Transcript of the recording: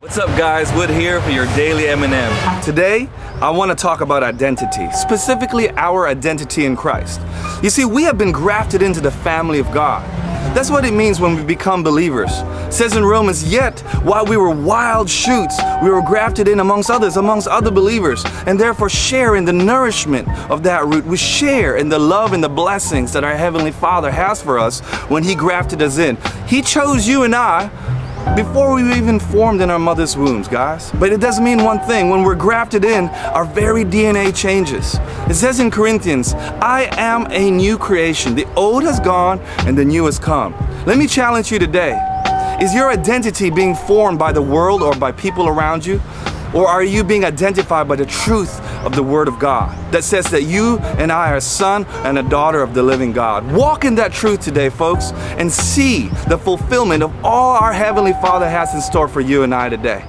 What's up guys, Wood here for your daily M&M. Today, I want to talk about identity, specifically our identity in Christ. You see, we have been grafted into the family of God. That's what it means when we become believers. It says in Romans, yet while we were wild shoots, we were grafted in amongst others, amongst other believers, and therefore share in the nourishment of that root. We share in the love and the blessings that our Heavenly Father has for us when He grafted us in. He chose you and I before we were even formed in our mother's wombs, guys. But it does mean one thing. When we're grafted in, our very DNA changes. It says in Corinthians, I am a new creation. The old has gone and the new has come. Let me challenge you today. Is your identity being formed by the world or by people around you? Or are you being identified by the truth of the Word of God that says that you and I are a son and a daughter of the living God? Walk in that truth today, folks, and see the fulfillment of all our Heavenly Father has in store for you and I today.